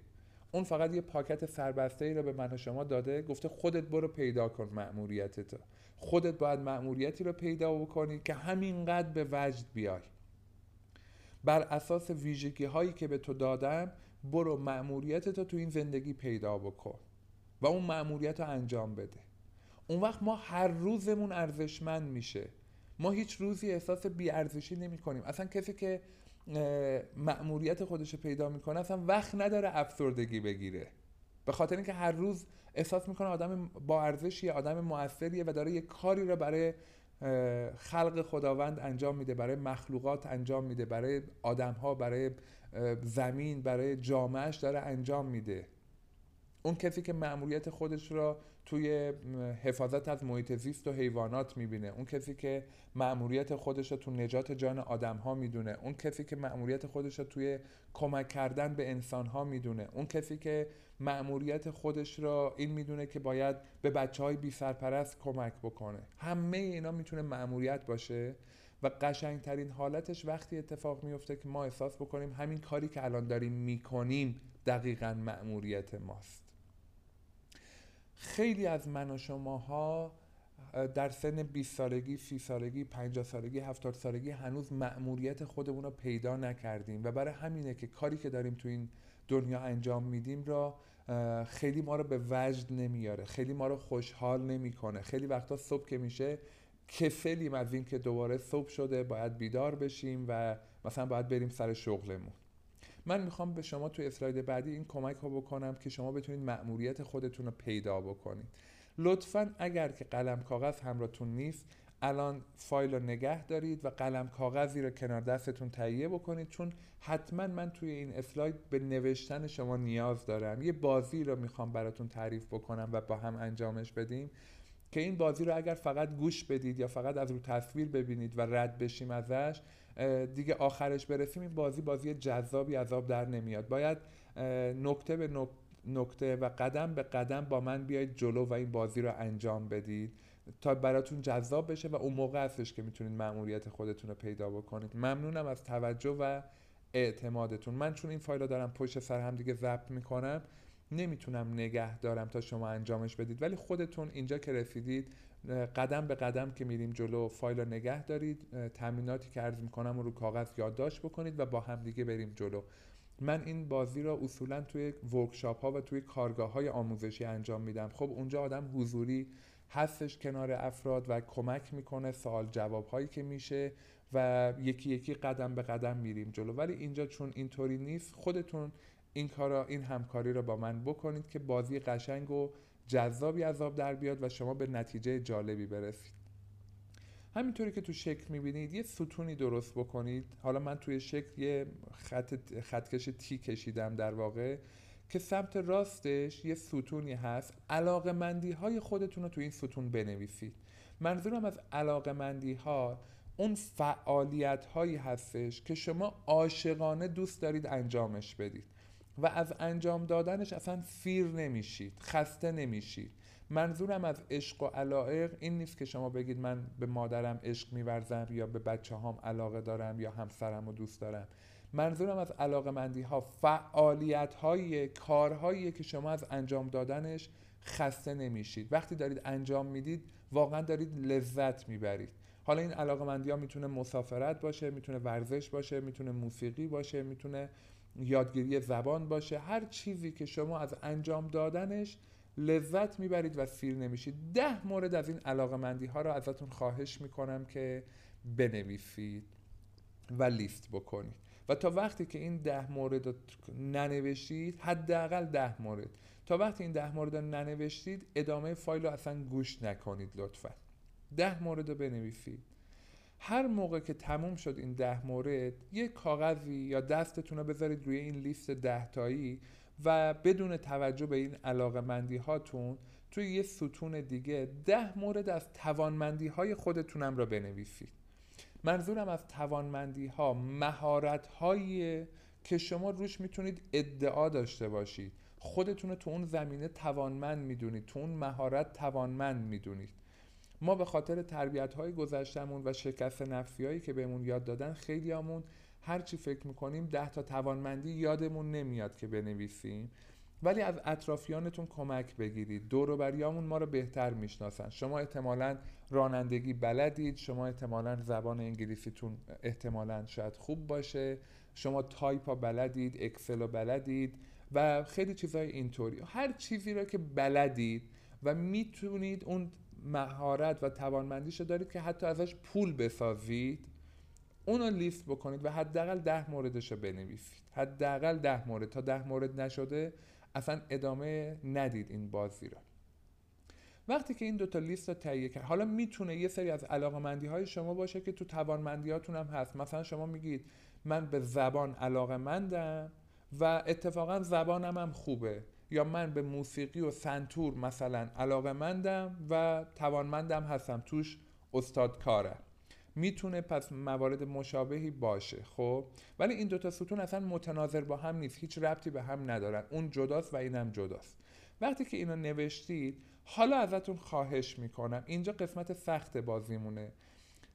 Speaker 1: اون فقط یه پاکت سربسته ای رو به من و شما داده گفته خودت برو پیدا کن مأموریتت خودت باید مأموریتی رو پیدا بکنی که همینقدر به وجد بیای. بر اساس ویژگی هایی که به تو دادم برو مأموریت تو تو این زندگی پیدا بکن و اون مأموریت رو انجام بده. اون وقت ما هر روزمون ارزشمند میشه. ما هیچ روزی احساس بیارزشی نمی کنیم اصلا کسی که مأموریت خودش پیدا می‌کنه اصلا وقت نداره افسردگی بگیره. به خاطر اینکه هر روز احساس می‌کنه آدم با ارزشیه آدم موثریه و داره یه کاری رو برای خلق خداوند انجام میده برای مخلوقات انجام میده برای آدم ها برای زمین برای جامعهش داره انجام میده. اون کسی که مأموریت خودش را توی حفاظت از محیط زیست و حیوانات می‌بینه. اون کسی که مأموریت خودش را تو نجات جان آدم ها می‌دونه. اون کسی که مأموریت خودش را توی کمک کردن به انسان ها می‌دونه. اون کسی که مأموریت خودش را این می‌دونه که باید به بچه های بی سرپرست کمک بکنه. همه اینا می‌تونه مأموریت باشه و قشنگترین حالتش وقتی اتفاق میفته که ما احساس بکنیم همین کاری که الان داریم می‌کنیم دقیقا مأموریت ماست. خیلی از من و شماها در سن 20 سالگی، 30 سالگی، 50 سالگی، 70 سالگی هنوز مأموریت خودمون رو پیدا نکردیم و برای همینه که کاری که داریم تو این دنیا انجام میدیم را خیلی ما رو به وجد نمیاره خیلی ما رو خوشحال نمی‌کنه. خیلی وقتا صبح که میشه کسلیم از این که دوباره صبح شده باید بیدار بشیم و مثلا باید بریم سر شغلمون. من می‌خوام به شما تو اسلاید بعدی این کمک ها بکنم که شما بتونید مأموریت خودتون رو پیدا بکنید. لطفا اگر که قلم کاغذ همراهتون نیست الان فایل رو نگه دارید و قلم کاغذی رو کنار دستتون تهیه بکنید چون حتما من توی این اسلاید به نوشتن شما نیاز دارم. یه بازی رو می‌خوام براتون تعریف بکنم و با هم انجامش بدیم که این بازی رو اگر فقط گوش بدید یا فقط از رو تصویر ببینید و رد بشیم ازش دیگه آخرش برسیم این بازی بازی جذابی عذاب در نمیاد. باید نکته به نکته و قدم به قدم با من بیاید جلو و این بازی رو انجام بدید تا براتون جذاب بشه و اون موقع هستش که می‌تونید مأموریت خودتون رو پیدا بکنید. ممنونم از توجه و اعتمادتون. من چون این فایل رو دارم پشت سر هم دیگه ضبط می‌کنم نمی‌تونم نگه دارم تا شما انجامش بدید. ولی خودتون اینجا که رسیدید قدم به قدم که میریم جلو فایل رو نگه دارید تمریناتی که عرض می‌کنم رو کاغذ یادداشت بکنید و با هم دیگه بریم جلو. من این بازی را اصولا توی ورکشاپ ها و توی کارگاه های آموزشی انجام میدم. خب اونجا آدم حضوری هستش کنار افراد و کمک می‌کنه سوال جواب هایی که میشه و یکی یکی قدم به قدم میریم جلو. ولی اینجا چون اینطوری نیست خودتون این کارا این همکاری رو با من بکنید که بازی قشنگ و جذابی عذاب در بیاد و شما به نتیجه جالبی برسید. همینطوری که تو شکل می‌بینید یه ستونی درست بکنید. حالا من توی شکل یه خط خطکش تی کشیدم در واقع که سمت راستش یه ستونی هست. علاقه های خودتون رو تو این ستون بنویسید. منظورم از علاقه ها اون فعالیت هایی هستش که شما عاشقانه دوست دارید انجامش بدید. و از انجام دادنش اصلا فیر نمیشید خسته نمیشید. منظورم از عشق و علائق این نیست که شما بگید من به مادرم عشق میورزم یا به بچه هام علاقه دارم یا همسرم رو دوست دارم. منظورم از علاقه مندی ها فعالیت های کارهایی که شما از انجام دادنش خسته نمیشید. وقتی دارید انجام می‌دید واقعا دارید لذت می‌برید. حالا این علاقه مندی ها می‌تونه مسافرت باشه می‌تونه ورزش باشه می‌تونه موسیقی باشه می‌تونه یادگیری زبان باشه. هر چیزی که شما از انجام دادنش لذت می‌برید و سیر نمیشید. ده مورد از این علاقه مندی ها رو ازتون خواهش می‌کنم که بنویسید و لیست بکنید. و تا وقتی که این ده مورد رو ننوشتید حداقل ده مورد. تا وقتی این ده مورد رو ننوشتید ادامه فایل رو اصلا گوش نکنید لطفا. ده مورد رو بنویسید. هر موقع که تموم شد این ده مورد یه کاغذی یا دستتون رو بذارید روی این لیست ده تایی و بدون توجه به این علاقه مندی هاتون توی یه ستون دیگه ده مورد از توانمندی های خودتونم را بنویسید. منظورم از توانمندی ها مهارت که شما روش می‌تونید ادعا داشته باشید. خودتون رو تو اون زمینه توانمند می‌دونید تو اون مهارت توانمند می‌دونید. ما به خاطر تربیت های گذشتمون و شکست نفسی هایی که بهمون یاد دادن خیلی همون هرچی فکر می‌کنیم ده تا توانمندی یادمون نمیاد که بنویسیم. ولی از اطرافیانتون کمک بگیرید. دوروبریامون ما رو بهتر می‌شناسن. شما احتمالا رانندگی بلدید. شما احتمالا زبان انگلیسیتون احتمالا شاید خوب باشه. شما تایپا بلدید اکسل بلدید و خیلی چیزهای اینطوری. هر چیزی رو که بلدید و می‌تونید اون مهارت و توانمندیش رو دارید که حتی ازش پول بسازید اونو لیست بکنید و حداقل ده موردش رو بنویسید. حداقل ده مورد. تا ده مورد نشده اصلا ادامه ندید این بازی رو. وقتی که این دوتا لیست رو تهیه کرد حالا می‌تونه یه سری از علاقه های شما باشه که تو توانمندی هاتون هم هست. مثلا شما میگید من به زبان علاقه مندم و اتفاقا زبانم هم خوبه. یا من به موسیقی و سنتور مثلا علاقه مندم و توانمندم هستم توش استاد کارم می‌تونه پس موارد مشابهی باشه خب؟ ولی این دوتا ستون اصلا متناظر با هم نیست هیچ ربطی به هم ندارن. اون جداست و اینم جداست. وقتی که اینو نوشتید حالا ازتون خواهش می‌کنم اینجا قسمت سخت بازیمونه.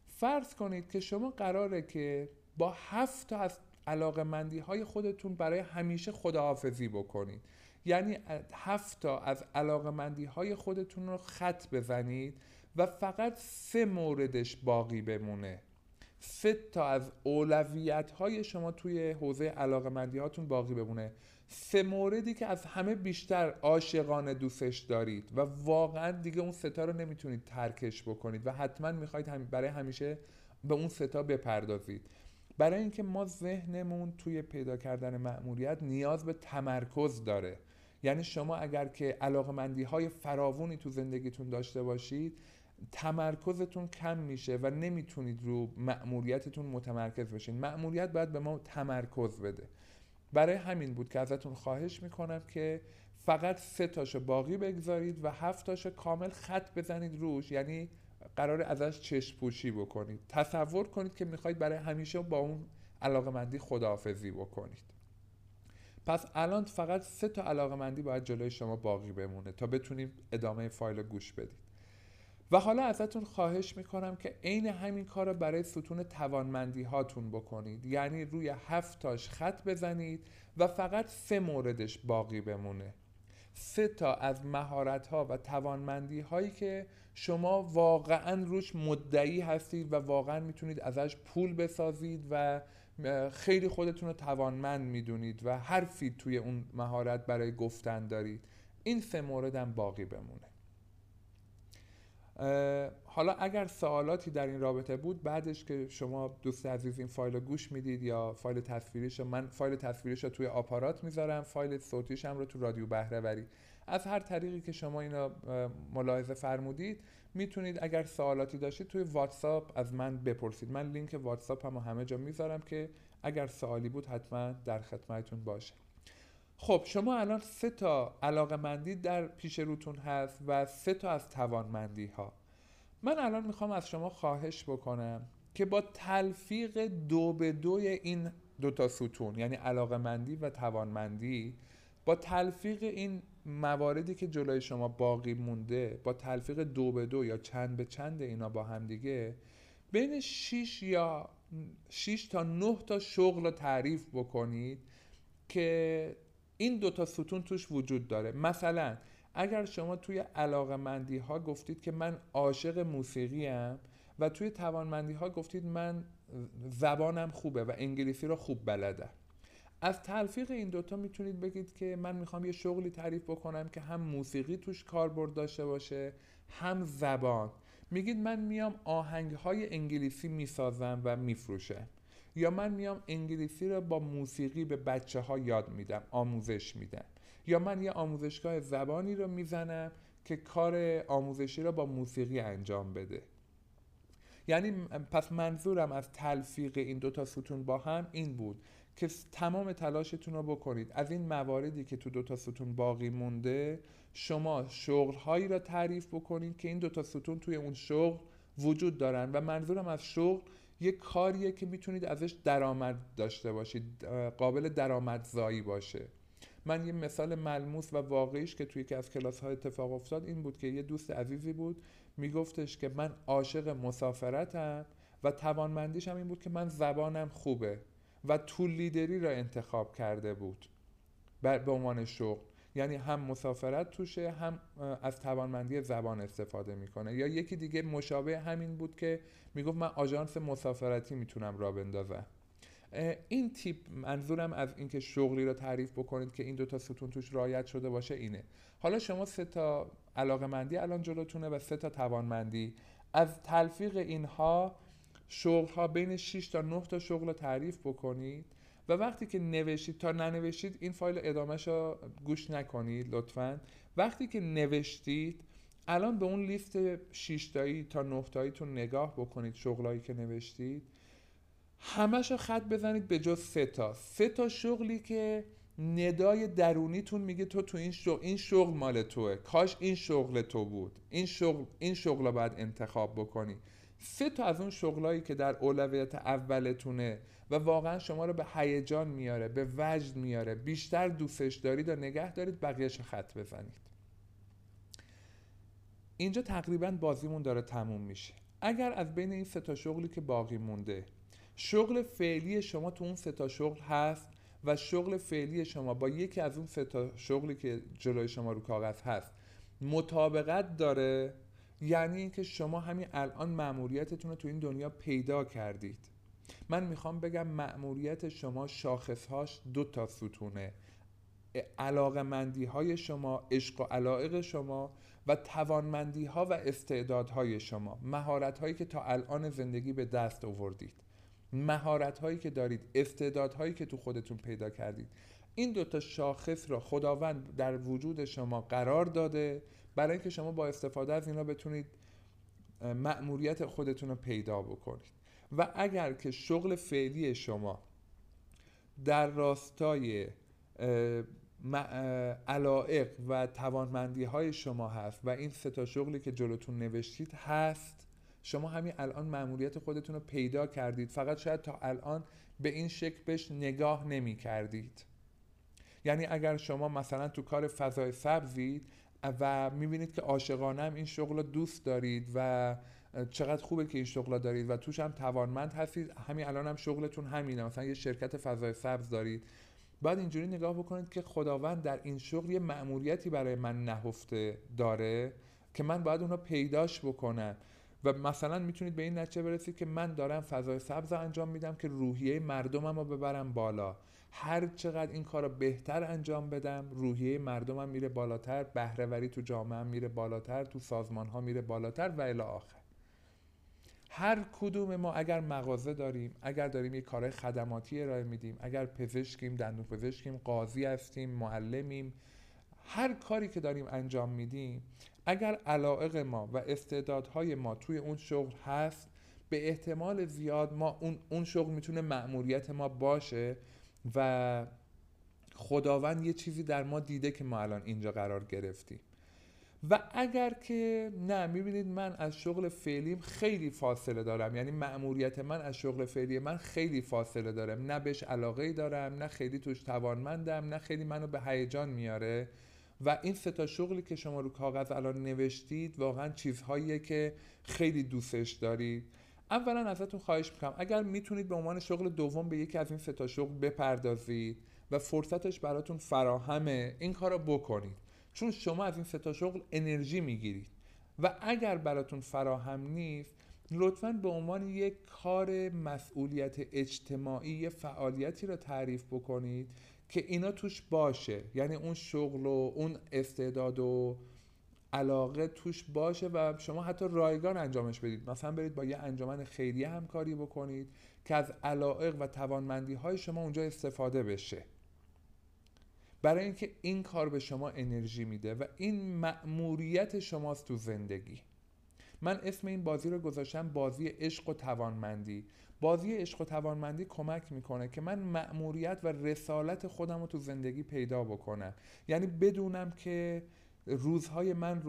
Speaker 1: فرض کنید که شما قراره که با هفت تا از علاقه مندی های خودتون برای همیشه خداحافظی بکنید. یعنی هفت تا از علاقه مندی های خودتون رو خط بزنید و فقط سه موردش باقی بمونه. سه تا از اولویت های شما توی حوزه علاقه مندی هاتون باقی بمونه. سه موردی که از همه بیشتر عاشقانه دوستش دارید و واقعا دیگه اون ستا رو نمی‌تونید ترکش بکنید و حتما می‌خواید برای همیشه به اون ستا بپردازید. برای اینکه ما ذهنمون توی پیدا کردن مأموریت نیاز به تمرکز داره. یعنی شما اگر که علاقمندی های فراوونی تو زندگیتون داشته باشید تمرکزتون کم میشه و نمی‌تونید رو مأموریتتون متمرکز بشین. مأموریت باید به ما تمرکز بده. برای همین بود که ازتون خواهش می‌کنم که فقط سه تاشو باقی بگذارید و هفت تاشو کامل خط بزنید روش. یعنی قرار ازش چشم پوشی بکنید. تصور کنید که می‌خواید برای همیشه با اون علاقه مندی خداحافظی بکنید. پس الان فقط سه تا علاقه مندی باید جلوی شما باقی بمونه تا بتونیم ادامه فایل گوش بدید و حالا ازتون خواهش می‌کنم که عین همین کار رو برای ستون توانمندی هاتون بکنید. یعنی روی هفتاش خط بزنید و فقط سه موردش باقی بمونه. سه تا از مهارت ها و توانمندی هایی که شما واقعا روش مدعی هستید و واقعا می‌تونید ازش پول بسازید و خیلی خودتون رو توانمند می‌دونید و حرفی توی اون مهارت برای گفتن دارید. این سه مورد هم باقی بمونه. حالا اگر سوالاتی در این رابطه بود بعدش که شما دوست عزیز این فایل رو گوش می‌دید یا فایل تصویریش من فایل تصویریش رو توی آپارات می‌ذارم فایل صوتیش هم رو تو رادیو بهرهوری. از هر طریقی که شما اینو ملاحظه فرمودید می‌تونید اگر سوالاتی داشتید توی واتساپ از من بپرسید. من لینک واتساپ هم همه جا می‌ذارم که اگر سوالی بود حتما در خدمتتون باشه. خب شما الان سه تا علاقه مندی در پیش روتون هست و سه تا از توانمندی ها من الان می‌خوام از شما خواهش بکنم که با تلفیق دو به دوی این دوتا ستون یعنی علاقه مندی و توانمندی با تلفیق این مواردی که جلوی شما باقی مونده با تلفیق دو به دو یا چند به چند اینا با هم دیگه بین 6 یا 6 تا 9 تا شغل رو تعریف بکنید که این دوتا ستون توش وجود داره. مثلا اگر شما توی علاقه مندی ها گفتید که من عاشق موسیقی هم و توی توانمندی ها گفتید من زبانم خوبه و انگلیسی رو خوب بلدم. از تلفیق این دوتا می‌تونید بگید که من می‌خوام یه شغلی تعریف بکنم که هم موسیقی توش کاربرد داشته باشه هم زبان. میگید من میام آهنگ های انگلیسی می‌سازم و میفروشم. یا من میام انگلیسی رو با موسیقی به بچه ها یاد میدم آموزش میدم. یا من یه آموزشگاه زبانی رو می‌زنم که کار آموزشی رو با موسیقی انجام بده. یعنی پس منظورم از تلفیق این دوتا ستون با هم این بود. که تمام تلاشتون رو بکنید. از این مواردی که تو دوتا ستون باقی مونده شما شغل را تعریف بکنید که این دوتا ستون توی اون شغل وجود دارن. و منظورم از شغل یه کاریه که می‌تونید ازش درآمد داشته باشید قابل درآمدزایی باشه. من یه مثال ملموس و واقعیش که توی یکی از کلاس های اتفاق افتاد این بود که یه دوست عزیزی بود میگفتش که من عاشق مسافرتم و توانمندیش هم این بود که من زبانم خوبه. و طول لیدری را انتخاب کرده بود. به عنوان شغل. یعنی هم مسافرت توشه هم از توانمندی زبان استفاده می‌کنه. یا یکی دیگه مشابه همین بود که می‌گفت من آژانس مسافرتی می‌تونم را بندازم. این تیپ منظورم از اینکه شغلی رو تعریف بکنید که این دوتا ستون توش رایت شده باشه اینه. حالا شما سه تا علاقه مندی الان جلوتونه و سه تا توانمندی. از تلفیق اینها شغل ها بین 6 تا 9 تا شغل رو تعریف بکنید و وقتی که نوشید تا ننوشید این فایل ادامهش رو گوش نکنید لطفا. وقتی که نوشتید الان به اون لیست 6 تایی تا 9 تاییتون نگاه بکنید شغلایی که نوشتید. همش رو خط بزنید به جز سه تا. سه تا شغلی که ندای درونیتون میگه تو تو این شغل این شغل مال توه. کاش این شغل تو بود. این شغل این شغل رو باید انتخاب بکنی. سه تا از اون شغلایی که در اولویت اولتونه و واقعا شما رو به هیجان میاره به وجد میاره. بیشتر دوستش دارید و نگه دارید بقیهش خط بزنید. اینجا تقریبا بازیمون داره تموم میشه. اگر از بین این سه تا شغلی که باقی مونده شغل فعلی شما تو اون سه تا شغل هست و شغل فعلی شما با یکی از اون سه تا شغلی که جلوی شما رو کاغذ هست مطابقت داره یعنی اینکه شما همین الان مأموریتتون رو تو این دنیا پیدا کردید. من می‌خوام بگم مأموریت شما شاخصهاش دو تا ستونه. علاقه مندی های شما عشق و علائق شما و توانمندی ها و استعدادهای شما. مهارت هایی که تا الان زندگی به دست آوردید. مهارت هایی که دارید استعدادهایی که تو خودتون پیدا کردید. این دوتا شاخص را خداوند در وجود شما قرار داده برای اینکه شما با استفاده از اینا بتونید مأموریت خودتون رو پیدا بکنید. و اگر که شغل فعلی شما در راستای علائق و توانمندی های شما هست و این سه تا شغلی که جلوتون نوشتید هست شما همین الان مأموریت خودتون رو پیدا کردید. فقط شاید تا الان به این شکل بهش نگاه نمی کردید یعنی اگر شما مثلا تو کار فضای سبزید و می‌بینید که عاشقانه هم این شغل رو دوست دارید و چقدر خوبه که این شغل دارید و توش هم توانمند هستید. همین الان هم شغلتون همینه. مثلا یه شرکت فضای سبز دارید. بعد اینجوری نگاه بکنید که خداوند در این شغل یه مأموریتی برای من نهفته داره که من باید اونو پیداش بکنم. و مثلا می‌تونید به این نتیجه برسید که من دارم فضای سبز انجام میدم که روحیه مردمم رو ببرم بالا. هر چقدر این کار رو بهتر انجام بدم روحیه مردمم میره بالاتر بهرهوری تو جامعه میره بالاتر تو سازمان ها میره بالاتر و الی آخر. هر کدوم ما اگر مغازه داریم اگر داریم یه کار خدماتی ارائه میدیم اگر پزشکیم دندون پزشکیم قاضی هستیم معلمیم هر کاری که داریم انجام میدیم اگر علاقه ما و استعدادهای ما توی اون شغل هست به احتمال زیاد ما اون, اون شغل می‌تونه مأموریت ما باشه و خداوند یه چیزی در ما دیده که ما الان اینجا قرار گرفتیم. و اگر که نه می‌بینید من از شغل فعلیم خیلی فاصله دارم. یعنی مأموریت من از شغل فعلی من خیلی فاصله دارم نه بهش علاقه دارم نه خیلی توش توانمندم نه خیلی منو به هیجان میاره. و این سه تا شغلی که شما رو کاغذ الان نوشتید واقعا چیزهاییه که خیلی دوستش دارید. اولا ازتون خواهش می‌کنم اگر می‌تونید به عنوان شغل دوم به یکی از این سه تا شغل بپردازید و فرصتش براتون فراهمه این کار رو بکنید. چون شما از این ستا شغل انرژی می‌گیرید و اگر براتون فراهم نیست لطفا به عنوان یک کار مسئولیت اجتماعی فعالیتی رو تعریف بکنید که اینا توش باشه. یعنی اون شغل و اون استعداد و علاقه توش باشه و شما حتی رایگان انجامش بدید. مثلا برید با یه انجمن خیریه همکاری بکنید که از علائق و توانمندی های شما اونجا استفاده بشه. برای اینکه این کار به شما انرژی میده و این مأموریت شماست تو زندگی. من اسم این بازی رو گذاشتم بازی عشق و توانمندی. بازی عشق و توانمندی کمک می‌کنه که من مأموریت و رسالت خودم رو تو زندگی پیدا بکنم. یعنی بدونم که روزهای من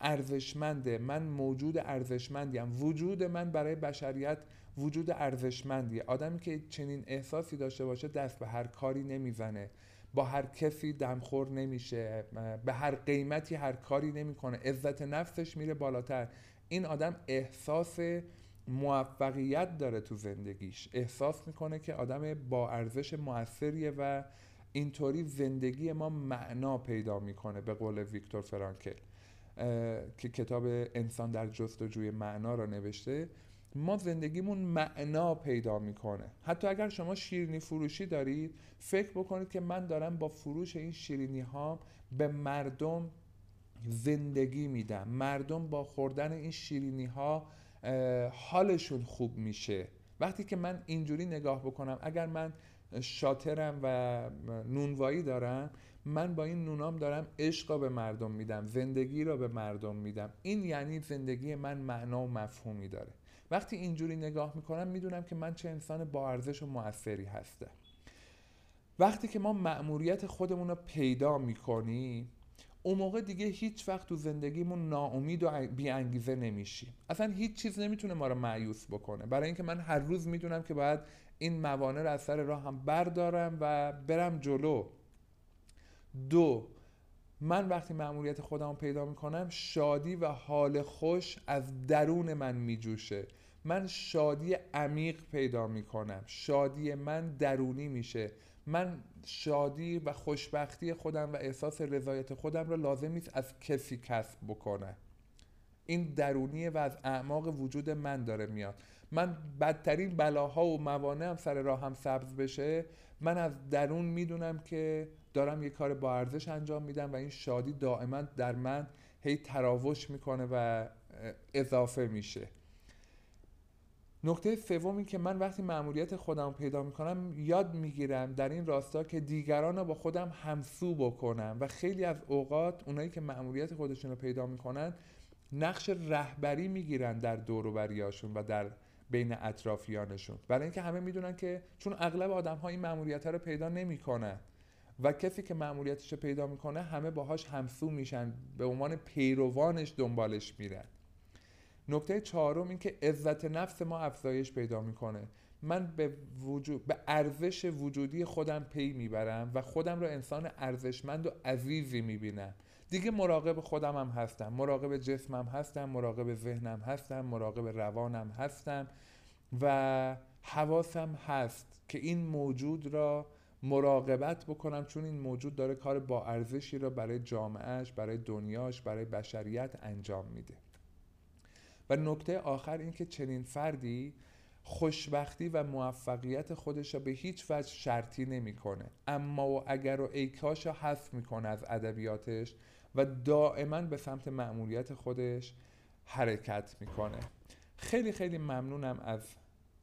Speaker 1: ارزشمنده من موجود ارزشمندیم. وجود من برای بشریت وجود ارزشمندیه. آدمی که چنین احساسی داشته باشه دست به هر کاری نمی‌زنه. با هر کسی دمخور نمیشه. به هر قیمتی هر کاری نمی‌کنه. عزت نفسش میره بالاتر. این آدم احساس موفقیت داره تو زندگیش. احساس می‌کنه که آدم با ارزش موثریه و اینطوری زندگی ما معنا پیدا می‌کنه به قول ویکتور فرانکل که کتاب انسان در جستجوی معنا را نوشته. ما زندگیمون معنا پیدا می‌کنه. حتی اگر شما شیرینی فروشی دارید فکر بکنید که من دارم با فروش این شیرینی ها به مردم زندگی میدم. مردم با خوردن این شیرینی ها حالشون خوب میشه. وقتی که من اینجوری نگاه بکنم اگر من شاترم و نونوایی دارم من با این نونام دارم عشق به مردم میدم زندگی را به مردم میدم. این یعنی زندگی من معنا و مفهومی داره. وقتی اینجوری نگاه می‌کنم می‌دونم که من چه انسان با ارزش و موثری هستم. وقتی که ما مأموریت خودمون رو پیدا می‌کنیم اون موقع دیگه هیچ وقت تو زندگیمون ناامید و انگیزه نمیشیم. اصلا هیچ چیز نمی‌تونه ما رو معیوس بکنه. برای اینکه من هر روز می‌دونم که باید این موانع رو از سر راه هم بردارم و برم جلو. دو من وقتی مأموریت خودم پیدا می‌کنم شادی و حال خوش از درون من میجوشه. من شادی عمیق پیدا می‌کنم. شادی من درونی میشه. من شادی و خوشبختی خودم و احساس رضایت خودم را لازم نیست از کسی کسب بکنم. این درونیه و از اعماق وجود من داره میاد. من بدترین بلاها و موانع هم سر راه هم سبز بشه من از درون می‌دونم که دارم یه کار با ارزش انجام میدم و این شادی دائما در من هی تراوش می‌کنه و اضافه میشه. نکته سوم این که من وقتی مأموریت خودم پیدا می‌کنم یاد می‌گیرم در این راستا که دیگران رو با خودم همسو بکنم و خیلی از اوقات اونایی که مأموریت خودشون رو پیدا می‌کنن نقش رهبری می‌گیرن در دوروبریاشون و در بین اطرافیانشون. برای اینکه همه می‌دونن که چون اغلب آدم ها این مأموریت رو پیدا نمی‌کنن و کسی که مأموریتش رو پیدا می‌کنه همه باهاش همسو میشن به عنوان پیروانش دنبالش میرن. نکته چهارم این که عزت نفس ما افزایش پیدا می‌کنه. من به, وجود، به ارزش وجودی خودم پی می‌برم و خودم رو انسان ارزشمند و عزیزی می‌بینم. دیگه مراقب خودم هم هستم. مراقب جسمم هستم مراقب ذهنم هستم مراقب روانم هستم و حواسم هست که این موجود را مراقبت بکنم چون این موجود داره کار با ارزشی را برای جامعهش برای دنیاش برای بشریت انجام میده. و نکته آخر این که چنین فردی خوشبختی و موفقیت خودش را به هیچ وجه شرطی نمی‌کنه. اما و اگر و ایکاش را حذف می‌کنه از ادبیاتش و دائما به سمت معمولیت خودش حرکت می‌کنه. خیلی خیلی ممنونم از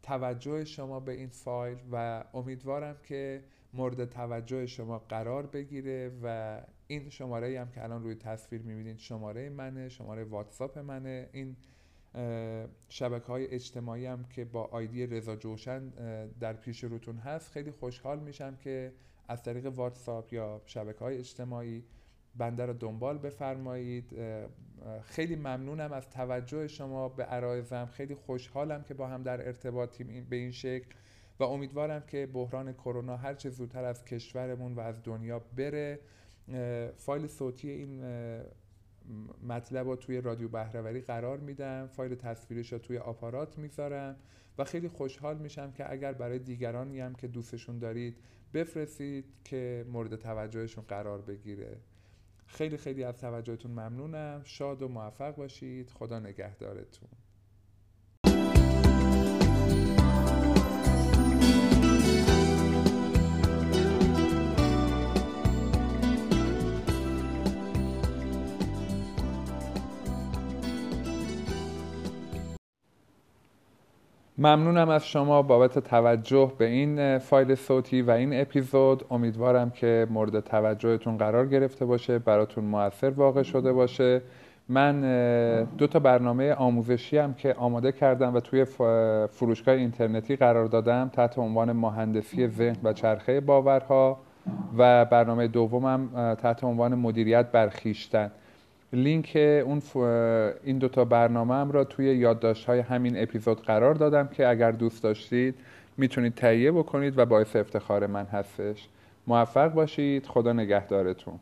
Speaker 1: توجه شما به این فایل و امیدوارم که مورد توجه شما قرار بگیره و این شماره هم که الان روی تصویر می‌بینید شماره منه شماره واتساپ منه. این شبکه های اجتماعی هم که با آیدی رضا جوشن در پیش روتون هست خیلی خوشحال میشم که از طریق واتساپ یا شبکه های اجتماعی بنده رو دنبال بفرمایید. خیلی ممنونم از توجه شما به عرایزم. خیلی خوشحالم که با هم در ارتباطیم به این شکل و امیدوارم که بحران کرونا هر چه زودتر از کشورمون و از دنیا بره. فایل صوتی این مطلب رو توی رادیو بهرهوری قرار میدم فایل تصویرش رو توی آپارات می‌ذارم و خیلی خوشحال میشم که اگر برای دیگرانی هم که دوستشون دارید بفرستید که مورد توجهشون قرار بگیره. خیلی خیلی از توجهتون ممنونم. شاد و موفق باشید. خدا نگهدارتون. ممنونم از شما بابت توجه به این فایل صوتی و این اپیزود. امیدوارم که مورد توجهتون قرار گرفته باشه براتون موثر واقع شده باشه. من دو تا برنامه آموزشی هم که آماده کردم و توی فروشگاه اینترنتی قرار دادم تحت عنوان مهندسی ذهن و چرخه باورها و برنامه دومم تحت عنوان مدیریت برخیشتن. لینک اون این دوتا برنامه هم را توی یادداشت های همین اپیزود قرار دادم که اگر دوست داشتید می‌تونید تهیه بکنید و باعث افتخار من هستش. موفق باشید. خدا نگهدارتون.